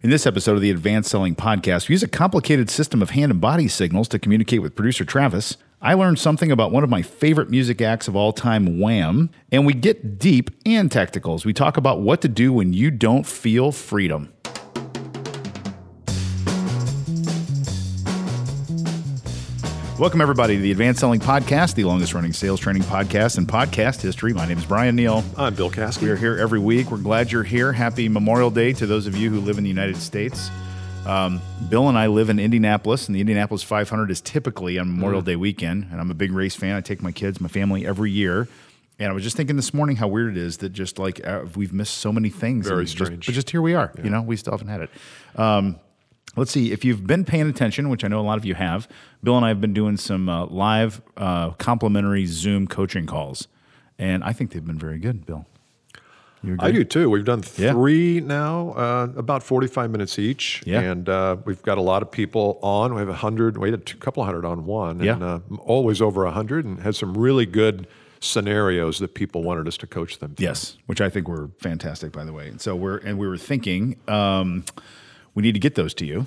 In this episode of the Advanced Selling Podcast, we use a complicated system of hand and body signals to communicate with producer Travis. I learned something about one of my favorite music acts of all time, Wham, and we get deep and tactical as we talk about what to do when you don't feel freedom. Welcome, everybody, to the Advanced Selling Podcast, the longest running sales training podcast in podcast history. My name is Bryan Neale. I'm Bill Caskey. We are here every week. We're glad you're here. Happy Memorial Day to those of you who live in the United States. Um, Bill and I live in Indianapolis, and the Indianapolis 500 is typically on Memorial Day weekend. And I'm a big race fan. I take my kids, my family every year. And I was just thinking this morning how weird it is that just like uh, we've missed so many things. Very and just- strange. but just here we are. You know, we still haven't had it. Um, let's see if you've been paying attention, which I know a lot of you have. Bill and I have been doing some uh, live uh, complimentary Zoom coaching calls, and I think they've been very good. Bill, I do too. We've done Yeah. three now, uh, about 45 minutes each. Yeah. And uh, we've got a lot of people on. We have a 100, we had a couple hundred on one. Yeah. And uh, always over a 100 and had some really good scenarios that people wanted us to coach them through. Yes, which I think were fantastic, by the way. And so we're and we were thinking um, we need to get those to you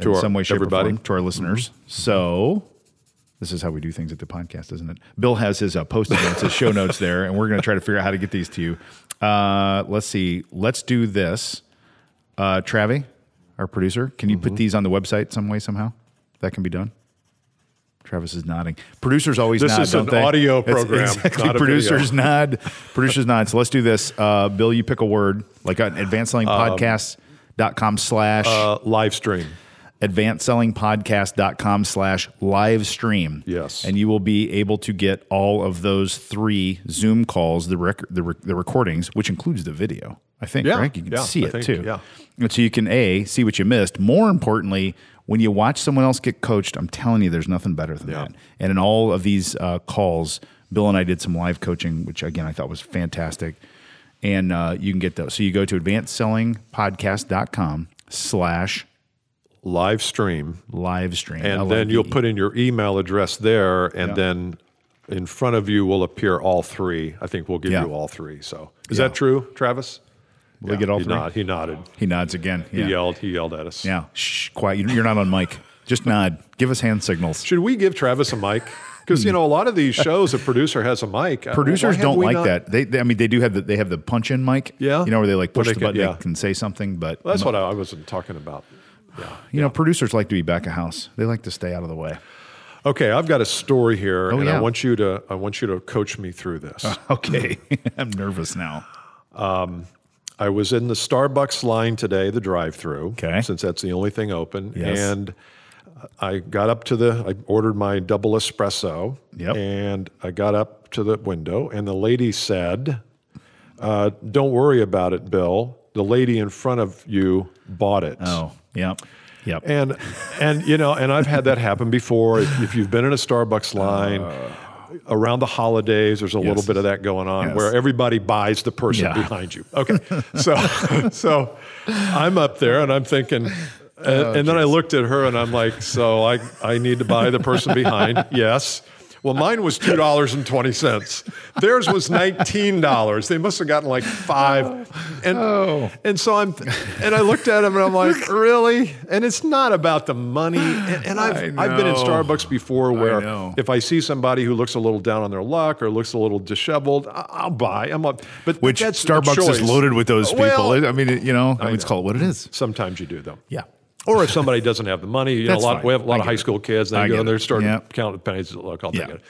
To in our- some way, shape, everybody. or form to our listeners. So this is how we do things at the podcast, isn't it? Bill has his uh, post-it notes, his show notes there, and we're going to try to figure out how to get these to you. Uh, let's see. Let's do this. Uh, Travi, our producer, can you Mm-hmm. put these on the website some way somehow? That can be done. Travis is nodding. Producers always This nod, is don't an they? audio program, Exactly. not a Producers video. nod. Producers nod. So let's do this. Uh, Bill, you pick a word like an advanced selling podcast.com slash Uh, live stream. advancedsellingpodcast.com slash live stream. Yes. And you will be able to get all of those three Zoom calls, the rec- the, rec- the recordings, which includes the video. I think, Yeah, right? You can yeah, see I it think, too. yeah. And so you can A, see what you missed. More importantly, when you watch someone else get coached, I'm telling you, there's nothing better than Yeah. that. And in all of these uh, calls, Bill and I did some live coaching, which again, I thought was fantastic. And uh, you can get those. So you go to advancedsellingpodcast.com slash Live stream. live stream. And then you'll put in your email address there, and Yeah. then in front of you will appear all three. I think we'll give Yeah. you all three. So is Yeah. that true, Travis? Will we get all he three? Nod, he nodded. He nods again. He yelled. He yelled at us. Yeah. Shh, quiet. You- You're not on mic. Just nod. Give us hand signals. Should we give Travis a mic? Because you know a lot of these shows, a producer has a mic. Uh, Producers don't like not- that. They, they, I mean, they do have the, they have the punch in mic. Yeah. You know, where they like push they the button, yeah. they can say something, but That's what I, wasn't talking about. Yeah. you know, producers like to be back of house. They like to stay out of the way. Okay, I've got a story here, and Oh, yeah. I want you to I want you to coach me through this. Okay. I'm nervous now. Um, I was in the Starbucks line today, the drive-through, Okay. since that's the only thing open, Yes. and I got up to the I ordered my double espresso, Yep. and I got up to the window, and the lady said, uh, "Don't worry about it, Bill. The lady in front of you bought it." Oh, yep. Yep. And and you know, and I've had that happen before. If, if you've been in a Starbucks line around the holidays, there's a little Uh. Bit of that going on Yes. where everybody buys the person Yeah. behind you. Okay, so so I'm up there and I'm thinking. And, Oh, and then I looked at her and I'm like, so I, I need to buy the person behind. Yes. Well, mine was two dollars and twenty cents. Theirs was nineteen dollars. They must have gotten like five. Oh. And Oh. and so I'm and I looked at him and I'm like, really? And it's not about the money. And, and I've I I've been in. Starbucks before where know. if I see somebody who looks a little down on their luck or looks a little disheveled, I- I'll buy. I'm up. But Which Starbucks is loaded with those people. Well, I mean, you know, I mean, it's called what it is. sometimes you do though. Yeah. Or if somebody doesn't have the money, you know, a lot, fine. we have a lot I of high it. school kids. They go and they're starting Yeah. counting pennies. Look, I'll take it.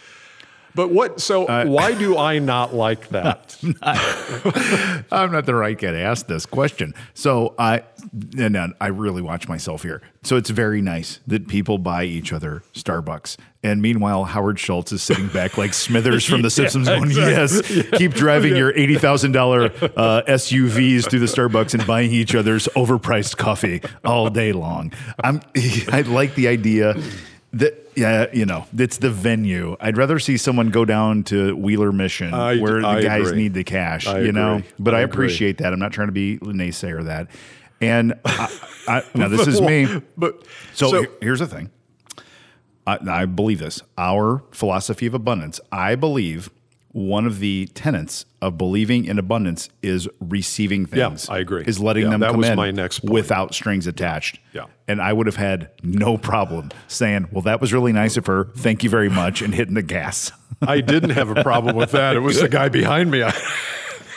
But what? So why do I not like that? I'm not the right guy to ask this question. So I, and I really watch myself here. So it's very nice that people buy each other Starbucks. And meanwhile, Howard Schultz is sitting back like Smithers from The Simpsons, going, "Yes, keep driving your eighty thousand dollar uh, SUVs through the Starbucks and buying each other's overpriced coffee all day long." I'm, I like the idea that yeah, you know, it's the venue. I'd rather see someone go down to Wheeler Mission I- where the I guys agree. need the cash. I you know, agree. but I, appreciate that. I'm not trying to be a naysayer that. And I, now this is me. But So, so, here's the thing. I, I believe this. Our philosophy of abundance. I believe one of the tenets of believing in abundance is receiving things. Yeah. I agree. Is letting Yeah, them that come was in my next point. without strings attached. Yeah. And I would have had no problem saying, "Well, that was really nice of her. Thank you very much," and hitting the gas. I didn't have a problem with that. It was the guy behind me I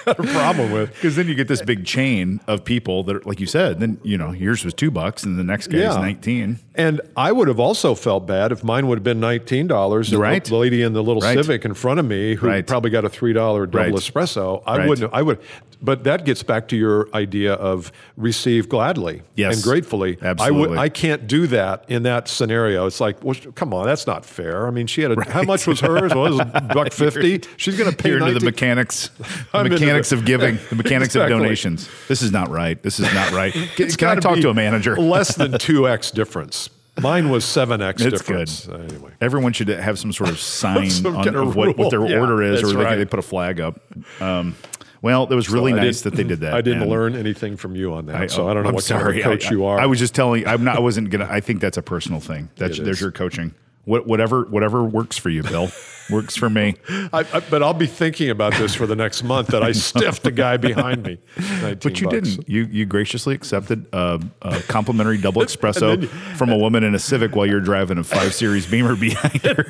had a problem with. Because then you get this big chain of people that, are, like you said, then you know yours was two bucks, and the next guy's Yeah. nineteen. And I would have also felt bad if mine would have been nineteen dollars. Right. The lady in the little Right. Civic in front of me, who Right. probably got a three dollar double Right. espresso, I wouldn't. I would. But that gets back to your idea of receive gladly Yes. and gratefully. Absolutely. I would. I can't do that in that scenario. It's like, well, come on, that's not fair. I mean, she had a. How much was hers? Well, it was buck fifty. She's going to pay into the 19 mechanics, I'm into mechanics of giving, the mechanics Exactly. of donations. This is not right. This is not right. Can, can I talk to a manager? Less than two x difference. Mine was seven x It's difference. Uh, Anyway. Everyone should have some sort of sign Some on kind of of what, what their. Yeah, order is, or they, right. they put a flag up. Um, well, it was really I nice that they did that. I didn't learn anything from you on that, so I don't know I'm what sorry. kind of coach I, you are. I was just telling. I'm not. I wasn't gonna. I think that's a personal thing. That's It there's is. your coaching. What, whatever whatever works for you, Bill, works for me. I, I, but I'll be thinking about this for the next month that I stiffed the guy behind me. But you bucks. didn't. You you graciously accepted a, a complimentary double espresso from a woman in a Civic while you're driving a five series Beamer behind her.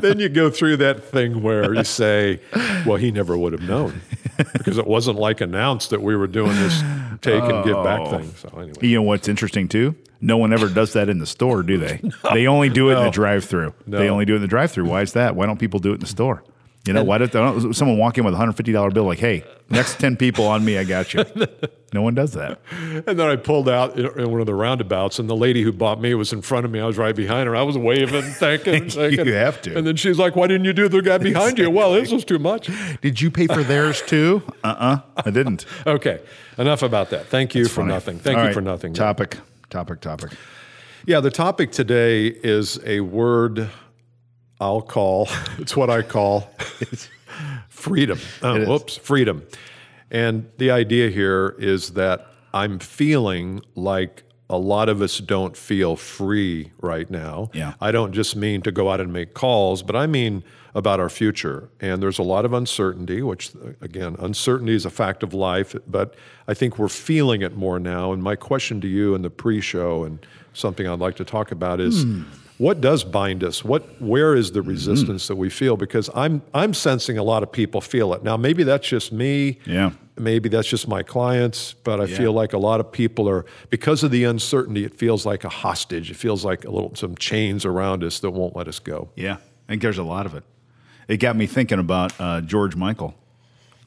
then you go through that thing where you say, "Well, he never would have known," because it wasn't like announced that we were doing this take and give back Oh. thing. So anyway, You know what's interesting too? No one ever does that in the store, do they? they only do it in the drive-through. They only do it in the drive-through. Why is that? Why don't people do it in the store? You know, why don't someone walk in with a hundred fifty dollar bill like, "Hey, next ten people on me, I got you." No one does that. and then I pulled out in one of the roundabouts, and the lady who bought me was in front of me. I was right behind her. I was waving, thanking, thanking. You have to. And then she's like, "Why didn't you do the guy behind you?" Well, this was too much. Did you pay for theirs too? Uh-uh. I didn't. Okay, enough about that. Thank you for Funny. nothing. Thank All you right, for nothing. Topic. Topic. Topic. Yeah, the topic today is a word I'll call, it's what I call freedom. Uh, is. whoops, freedom. And the idea here is that I'm feeling like a lot of us don't feel free right now. Yeah. I don't just mean to go out and make calls, but I mean about our future. And there's a lot of uncertainty, which, again, uncertainty is a fact of life, but I think we're feeling it more now. And my question to you in the pre show and something I'd like to talk about is. Hmm. What does bind us? What, where is the resistance that we feel? Because I'm, I'm sensing a lot of people feel it now. Maybe that's just me. Yeah. Maybe that's just my clients, but I feel like a lot of people are because of the uncertainty. It feels like a hostage. It feels like a little some chains around us that won't let us go. Yeah, I think there's a lot of it. It got me thinking about uh, George Michael,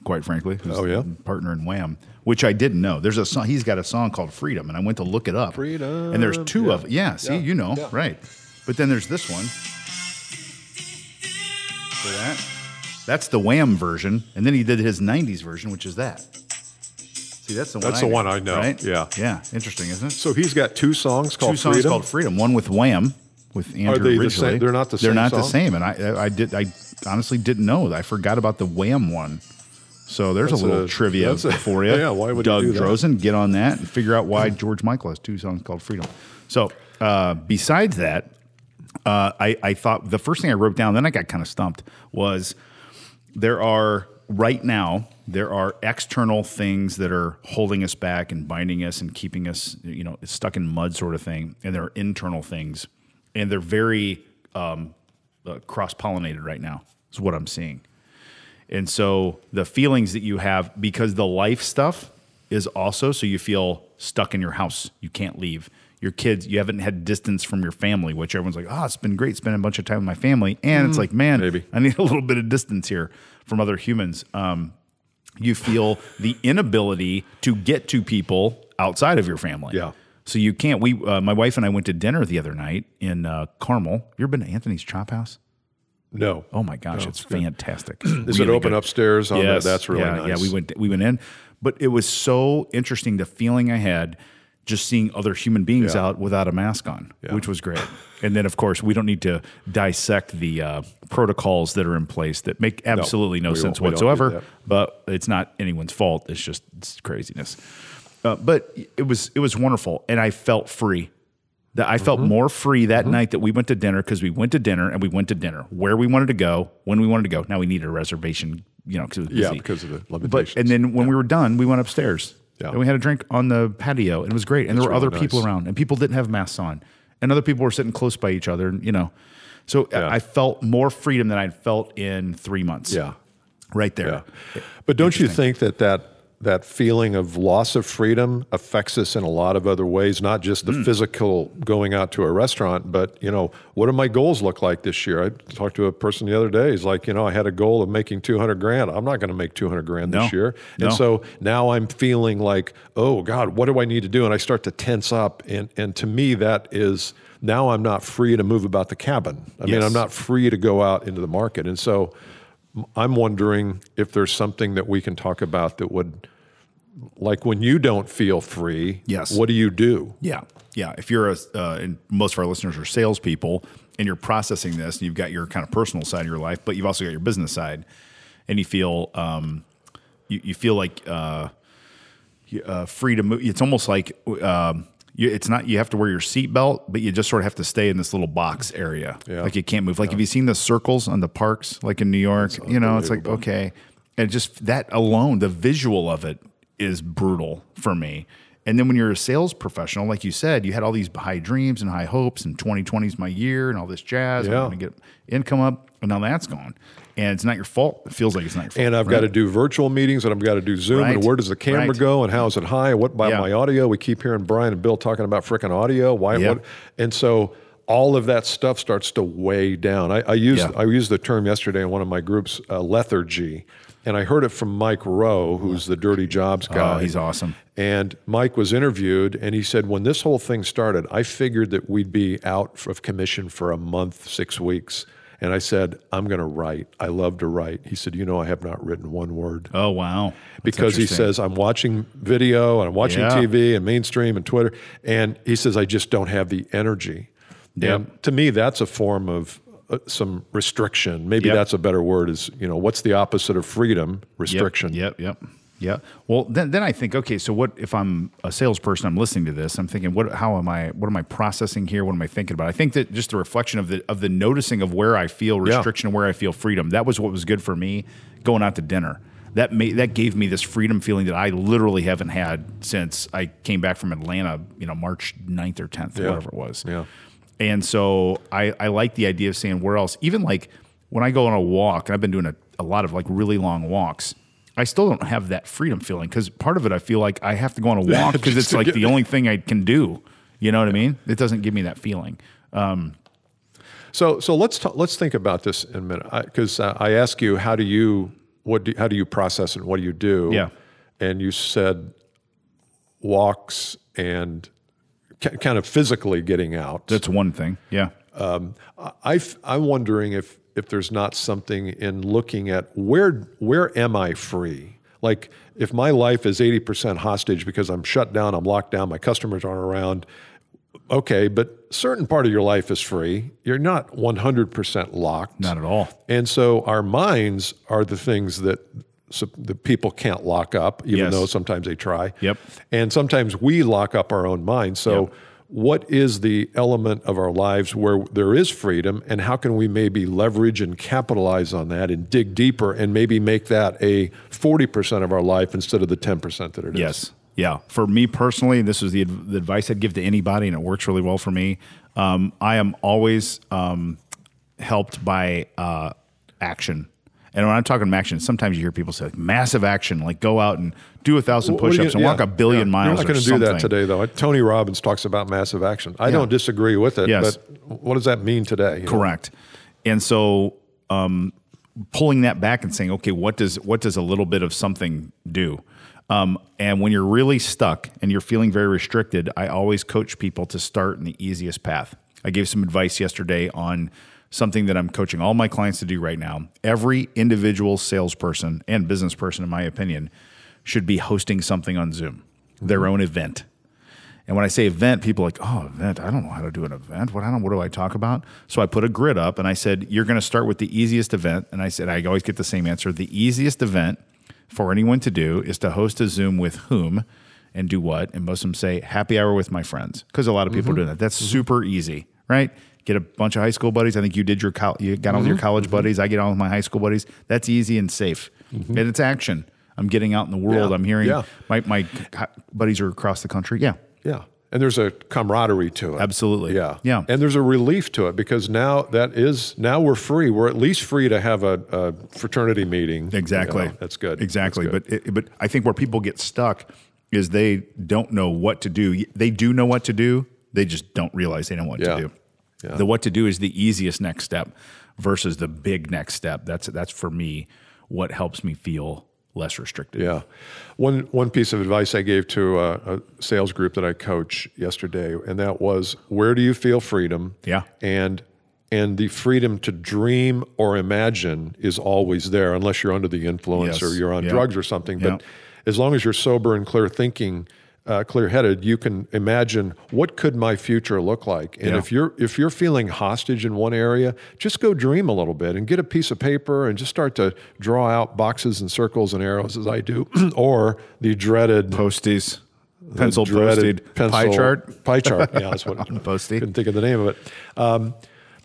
quite frankly. Who's Oh, yeah? partner in Wham, which I didn't know. There's a song. He's got a song called Freedom, and I went to look it up. Freedom, And there's two yeah. of yeah. See, Yeah, you know, yeah. right? But then there's this one. See that? That's the Wham version, and then he did his '90s version, which is that. See, that's the one. That's the one I know, Right? yeah. Yeah. Interesting, isn't it? So he's got two songs called two songs Freedom. called Freedom. One with Wham, with Andrew they the Ridgeley. same- they're not the same. They're not the same. And I, I, I did. I honestly didn't know. I forgot about the Wham one. So there's That's a little a- trivia a- for you. yeah, why would Doug? Drozen, get on that and figure out why George Michael has two songs called Freedom. So uh, besides that, uh, I, I thought the first thing I wrote down, then I got kind of stumped, was there are right now there are external things that are holding us back and binding us and keeping us you know stuck in mud sort of thing and there are internal things and they're very um, uh, cross-pollinated right now is what i'm seeing. And so the feelings that you have because the life stuff is also so you feel stuck in your house you can't leave your kids you haven't had distance from your family which everyone's like oh it's been great spending a bunch of time with my family and it's like man maybe. i need a little bit of distance here from other humans um, you feel the inability to get to people outside of your family Yeah. so you can't we uh, my wife and i went to dinner the other night in uh, carmel you ever been to anthony's chop house No. Oh my gosh, it's fantastic. Is it open upstairs? On Yes, the, that's really yeah, nice. Yeah, we went we went in, but it was so interesting the feeling I had just seeing other human beings Yeah. out without a mask on, Yeah. which was great. and then of course we don't need to dissect the uh, protocols that are in place that make absolutely no, we sense won't- we don't do whatsoever. But it's not anyone's fault. It's just it's craziness. Uh, but it was it was wonderful, and I felt free. That I felt Mm-hmm. more free that night that we went to dinner because we went to dinner and we went to dinner where we wanted to go, when we wanted to go. Now we needed a reservation, you know, because Yeah, because of the But and then when we were done, we went upstairs. Yeah. And we had a drink on the patio, and it was great. And there were really other people nice. around, and people didn't have masks on, and other people were sitting close by each other. And, you know, so I- Yeah. I felt more freedom than I'd felt in three months. yeah. right there. Yeah. But don't you think that that that feeling of loss of freedom affects us in a lot of other ways, not just the hmm. physical going out to a restaurant, but you know, what do my goals look like this year? I talked to a person the other day. He's like, you know, I had a goal of making 200 grand. I'm not going to make 200 grand this No. year. No. And so now I'm feeling like, oh God, what do I need to do? And I start to tense up. And and to me, that is now I'm not free to move about the cabin. I mean, I'm not free to go out into the market. And so I'm wondering if there's something that we can talk about that would, like when you don't feel free, Yes. what do you do? Yeah, yeah. If you're a, uh, and most of our listeners are salespeople, and you're processing this, and you've got your kind of personal side of your life, but you've also got your business side, and you feel, um, you, you feel like uh, uh, free to move. It's almost like um, you, it's not you have to wear your seatbelt, but you just sort of have to stay in this little box area. Yeah. Like you can't move. Like have you seen the circles on the parks, like in New York? You know, it's like okay, and just that alone, the visual of it is brutal for me. And then when you're a sales professional, like you said, you had all these high dreams and high hopes, and 2020 is my year, and all this jazz. Yeah. I'm going to get income up, and now that's gone. And it's not your fault. It feels like it's not your fault. And I've got to do virtual meetings, and I've got to do Zoom, and where does the camera Right. go, and how is it high, and what about Yeah. my audio? We keep hearing Bryan and Bill talking about frickin' audio. Why? What? And so all of that stuff starts to weigh down. I, I used Yeah. I used the term yesterday in one of my groups, uh, lethargy, and I heard it from Mike Rowe, who's the Dirty Jobs oh, guy. Oh, he's awesome. And Mike was interviewed, and he said, When this whole thing started, I figured that we'd be out of commission for a month, six weeks. And I said, I'm going to write. I love to write. He said, You know, I have not written one word. Oh wow! That's because he says, I'm watching video and I'm watching Yeah. TV and mainstream and Twitter. And he says, I just don't have the energy. Yep. And to me, that's a form of Uh, some restriction. Maybe Yep. that's a better word is, you know, what's the opposite of freedom? Restriction. Yep, yep, yep. yep. Well, then, then I think, okay, so what if I'm a salesperson? I'm listening to this. I'm thinking, what? How am I? What am I processing here? What am I thinking about? I think that just the reflection of the of the noticing of where I feel Yeah. restriction and where I feel freedom. That was what was good for me going out to dinner. That made that gave me this freedom feeling that I literally haven't had since I came back from Atlanta. You know, March 9th or tenth, Yeah. whatever it was. Yeah. And so I, I like the idea of saying where else, even like when I go on a walk, and I've been doing a, a lot of like really long walks, I still don't have that freedom feeling because part of it I feel like I have to go on a walk because it's like the only thing I can do. You know what I mean? It doesn't give me that feeling. Um, So, so let's ta- let's think about this in a minute, because I, uh, I ask you, how do you what do, how do you process and what do you do? Yeah. and you said walks and ki- kind of physically getting out. that's one thing. Yeah. Um, I, I'm wondering if if there's not something in looking at where where am I free? Like if my life is 80% hostage because I'm shut down, I'm locked down, my customers aren't around. Okay, but certain part of your life is free. You're not 100% locked. Not at all. And so our minds are the things that so the people can't lock up, even Yes. though sometimes they try. Yep. And sometimes we lock up our own minds. So, what is the element of our lives where there is freedom, and how can we maybe leverage and capitalize on that and dig deeper and maybe make that a 40% of our life instead of the 10% that it is? Yes. Yeah. For me personally, this is the, the advice I'd give to anybody, and it works really well for me. Um, I am always um, helped by uh, action. And when I'm talking action, sometimes you hear people say like, massive action, like go out and do a thousand you- push-ups and walk yeah, a billion yeah. miles. You're not going to do that today, though. Tony Robbins talks about massive action. I don't disagree with it, Yes. but what does that mean today? you know? Correct. And so um, pulling that back and saying, okay, what does what does a little bit of something do? Um, and when you're really stuck and you're feeling very restricted, I always coach people to start in the easiest path. I gave some advice yesterday on something that I'm coaching all my clients to do right now. Every individual salesperson and business person, in my opinion, should be hosting something on Zoom, their own event. And when I say event, people are like, oh, event, I don't know how to do an event. What I don't what do I talk about? So I put a grid up and I said, you're going to start with the easiest event. And I said, I always get the same answer. The easiest event for anyone to do is to host a Zoom with whom and do what? And most of them say happy hour with my friends because a lot of people mm-hmm. are doing that. That's mm-hmm. super easy, right? Get a bunch of high school buddies. I think you did your col- you got on with your mm-hmm. college mm-hmm. buddies. I get on with my high school buddies. That's easy and safe, mm-hmm. and it's action. I'm getting out in the world. Yeah. I'm hearing Yeah. my my buddies are across the country. Yeah, Yeah. And there's a camaraderie to it. Absolutely. Yeah. Yeah. And there's a relief to it because now that is, now we're free. We're at least free to have a, a fraternity meeting. Exactly. You know, that's good. Exactly. That's good. But it, but I think where people get stuck is they don't know what to do. They do know what to do. They just don't realize they know what Yeah. to do. Yeah. The what to do is the easiest next step versus the big next step. That's that's for me what helps me feel less restricted. Yeah. One one piece of advice I gave to a, a sales group that I coach yesterday, and that was where do you feel freedom? Yeah. And and the freedom to dream or imagine is always there, unless you're under the influence Yes. or you're on Yeah. drugs or something. Yeah. But as long as you're sober and clear thinking, uh, clear headed, you can imagine what could my future look like. And Yeah. if you're if you're feeling hostage in one area, just go dream a little bit and get a piece of paper and just start to draw out boxes and circles and arrows as I do, or the dreaded Posties, pencil dreaded pencil- pie chart. Pie chart. Yeah, that's what Posty. Couldn't think of the name of it. Um,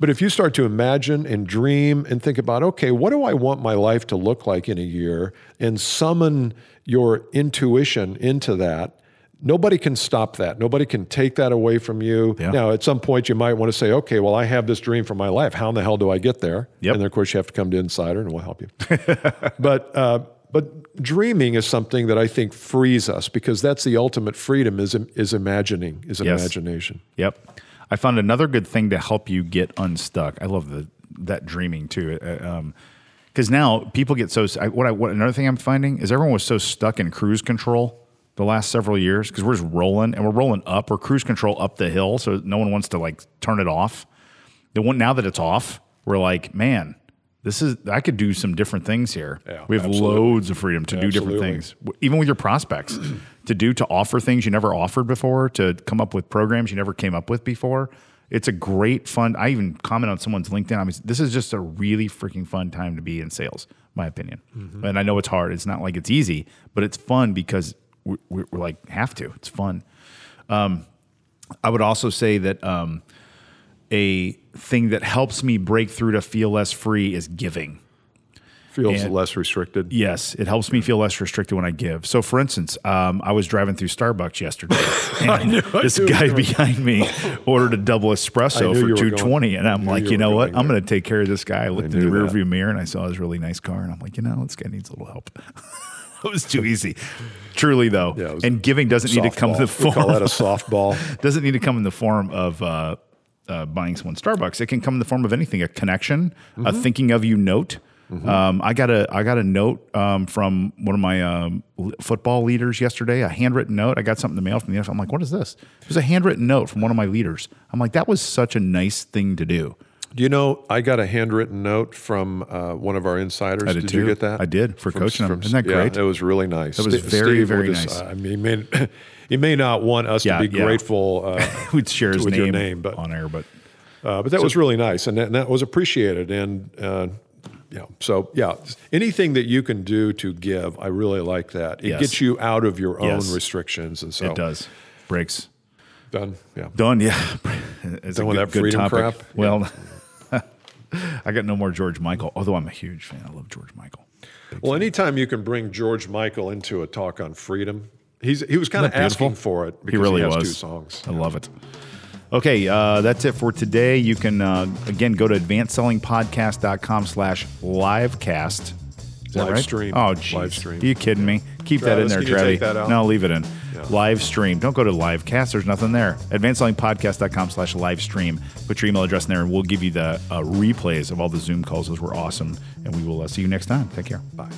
but if you start to imagine and dream and think about, okay, what do I want my life to look like in a year, and summon your intuition into that. Nobody can stop that. Nobody can take that away from you. Yeah. Now, at some point, you might want to say, okay, well, I have this dream for my life. How in the hell do I get there? Yep. And then, of course, you have to come to Insider and we'll help you. but uh, but dreaming is something that I think frees us because that's the ultimate freedom is is imagining is Yes. imagination. Yep. I found another good thing to help you get unstuck. I love the that dreaming too. Uh, uh, um, because now people get so. I, what I what another thing I'm finding is everyone was so stuck in cruise control the last several years because we're just rolling and we're rolling up. We're cruise control up the hill, so no one wants to like turn it off. The one now that it's off, we're like, man, this is I could do some different things here. Yeah, we have absolutely. loads of freedom to do different things, even with your prospects, to do to offer things you never offered before, to come up with programs you never came up with before. It's a great fun. I even comment on someone's LinkedIn. I mean, this is just a really freaking fun time to be in sales, my opinion. Mm-hmm. And I know it's hard. It's not like it's easy, but it's fun because we're, we're, we're like have to. It's fun. Um, I would also say that um, a thing that helps me break through to feel less free is giving. Feels And- less restricted. Yes, it helps me feel less restricted when I give. So, for instance, um, I was driving through Starbucks yesterday, and this guy behind me ordered a double espresso for two twenty, and I'm like, you you know what? I'm going to take care of this guy. I looked in the rearview mirror and I saw his really nice car, and I'm like, you know, this guy needs a little help. it was too easy, truly though. Yeah, and giving doesn't need to come in the. We call form that a softball. doesn't need to come in the form of uh, uh, buying someone Starbucks. It can come in the form of anything: a connection, a Mm-hmm. thinking of you note. Um, I got a I got a note um, from one of my um, football leaders yesterday. A handwritten note. I got something in the mail from the NFL. I'm like, what is this? It was a handwritten note from one of my leaders. I'm like, that was such a nice thing to do. Do you know I got a handwritten note from uh, one of our insiders? I did you too. get that? I did, for coaching them. Isn't that yeah, great? it was really nice. That was St- very, Steve very just- nice. I mean, he may, he may not want us Yeah, to be yeah. grateful. Uh, We'd share his name, your name, but on air, but Uh, but that was really nice, and that, and that was appreciated. And uh, yeah, so yeah, anything that you can do to give, I really like that. It Yes. gets you out of your own Yes. restrictions, and so it does breaks. done. Yeah, Done, yeah. It's a with good- that freedom topic. crap? Well, I got no more George Michael, although I'm a huge fan. I love George Michael. Well, anytime you can bring George Michael into a talk on freedom, he's he was kind of asking for it He because really has was. two songs. I love it. Okay, uh, that's it for today. You can, uh, again, go to advancedsellingpodcast.com slash livecast. Is that Live right? stream. Oh, geez. Live stream. Are you kidding me? Keep that in there, can Trevi. take that out? No, leave it in. Live stream. Don't go to livecast. There's nothing there. Advancedsellingpodcast.com slash live stream. Put your email address in there, and we'll give you the uh, replays of all the Zoom calls. Those were awesome. And we will uh, see you next time. Take care. Bye.